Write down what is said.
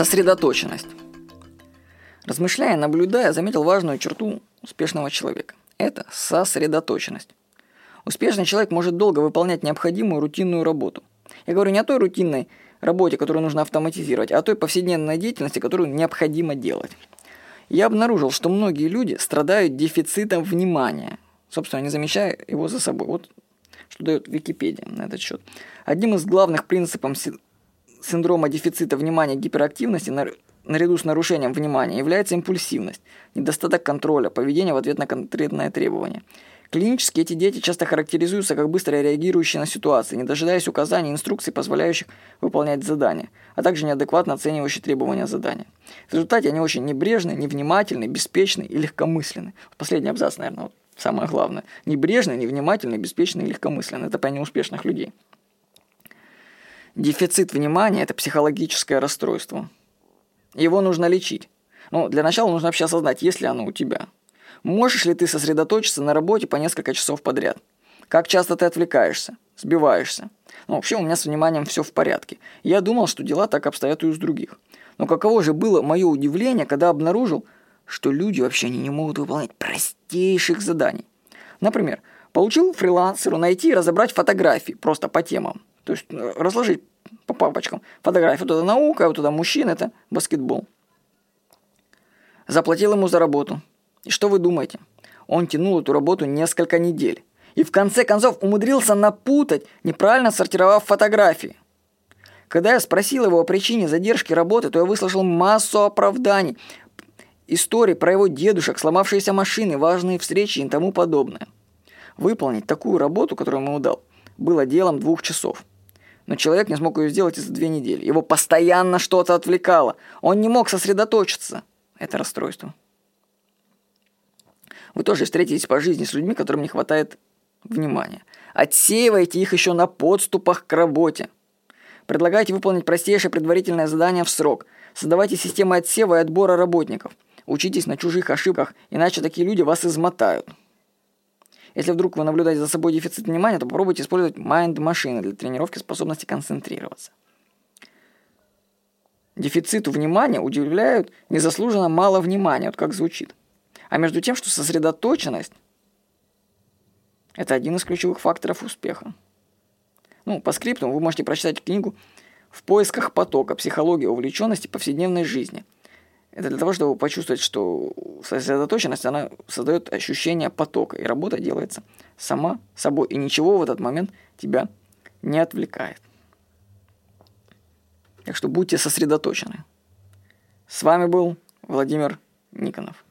Сосредоточенность. Размышляя, наблюдая, заметил важную черту успешного человека. Это сосредоточенность. Успешный человек может долго выполнять необходимую рутинную работу. Я говорю не о той рутинной работе, которую нужно автоматизировать, а о той повседневной деятельности, которую необходимо делать. Я обнаружил, что многие люди страдают дефицитом внимания. Собственно, не замечая его за собой. Вот что дает Википедия на этот счет. Одним из главных принципов синдрома дефицита внимания гиперактивности наряду с нарушением внимания является импульсивность, недостаток контроля, поведение в ответ на конкретное требование. Клинически эти дети часто характеризуются как быстро реагирующие на ситуации, не дожидаясь указаний и инструкций, позволяющих выполнять задания, а также неадекватно оценивающие требования задания. В результате они очень небрежны, невнимательны, беспечны и легкомысленны. Последний абзац, наверное, самое главное. Небрежны, невнимательны, беспечны и легкомысленны. Это про неуспешных людей. Дефицит внимания – это психологическое расстройство. Его нужно лечить. Но для начала нужно вообще осознать, есть ли оно у тебя. Можешь ли ты сосредоточиться на работе по несколько часов подряд? Как часто ты отвлекаешься? Сбиваешься? Ну, вообще у меня с вниманием все в порядке. Я думал, что дела так обстоят и у других. Но каково же было мое удивление, когда обнаружил, что люди вообще не могут выполнять простейших заданий. Например, получил фрилансеру найти и разобрать фотографии просто по темам. То есть э, разложить по папочкам. Фотография, вот это наука, вот это мужчина, это баскетбол. Заплатил ему за работу. И что вы думаете? Он тянул эту работу несколько недель. И в конце концов умудрился напутать, неправильно сортировав фотографии. Когда я спросил его о причине задержки работы, то я выслушал массу оправданий, истории про его дедушек, сломавшиеся машины, важные встречи и тому подобное. Выполнить такую работу, которую ему дал, было делом двух часов. Но человек не смог ее сделать за две недели. Его постоянно что-то отвлекало. Он не мог сосредоточиться. Это расстройство. Вы тоже встретитесь по жизни с людьми, которым не хватает внимания. Отсеивайте их еще на подступах к работе. Предлагайте выполнить простейшее предварительное задание в срок. Создавайте системы отсева и отбора работников. Учитесь на чужих ошибках, иначе такие люди вас измотают. Если вдруг вы наблюдаете за собой дефицит внимания, то попробуйте использовать майнд-машины для тренировки способности концентрироваться. Дефициту внимания удивляют незаслуженно мало внимания, вот как звучит. А между тем, что сосредоточенность – это один из ключевых факторов успеха. Ну, по скрипту вы можете прочитать книгу «В поисках потока. Психология увлеченности повседневной жизни». Это для того, чтобы почувствовать, что сосредоточенность, она создает ощущение потока, и работа делается сама собой, и ничего в этот момент тебя не отвлекает. Так что будьте сосредоточены. С вами был Владимир Никонов.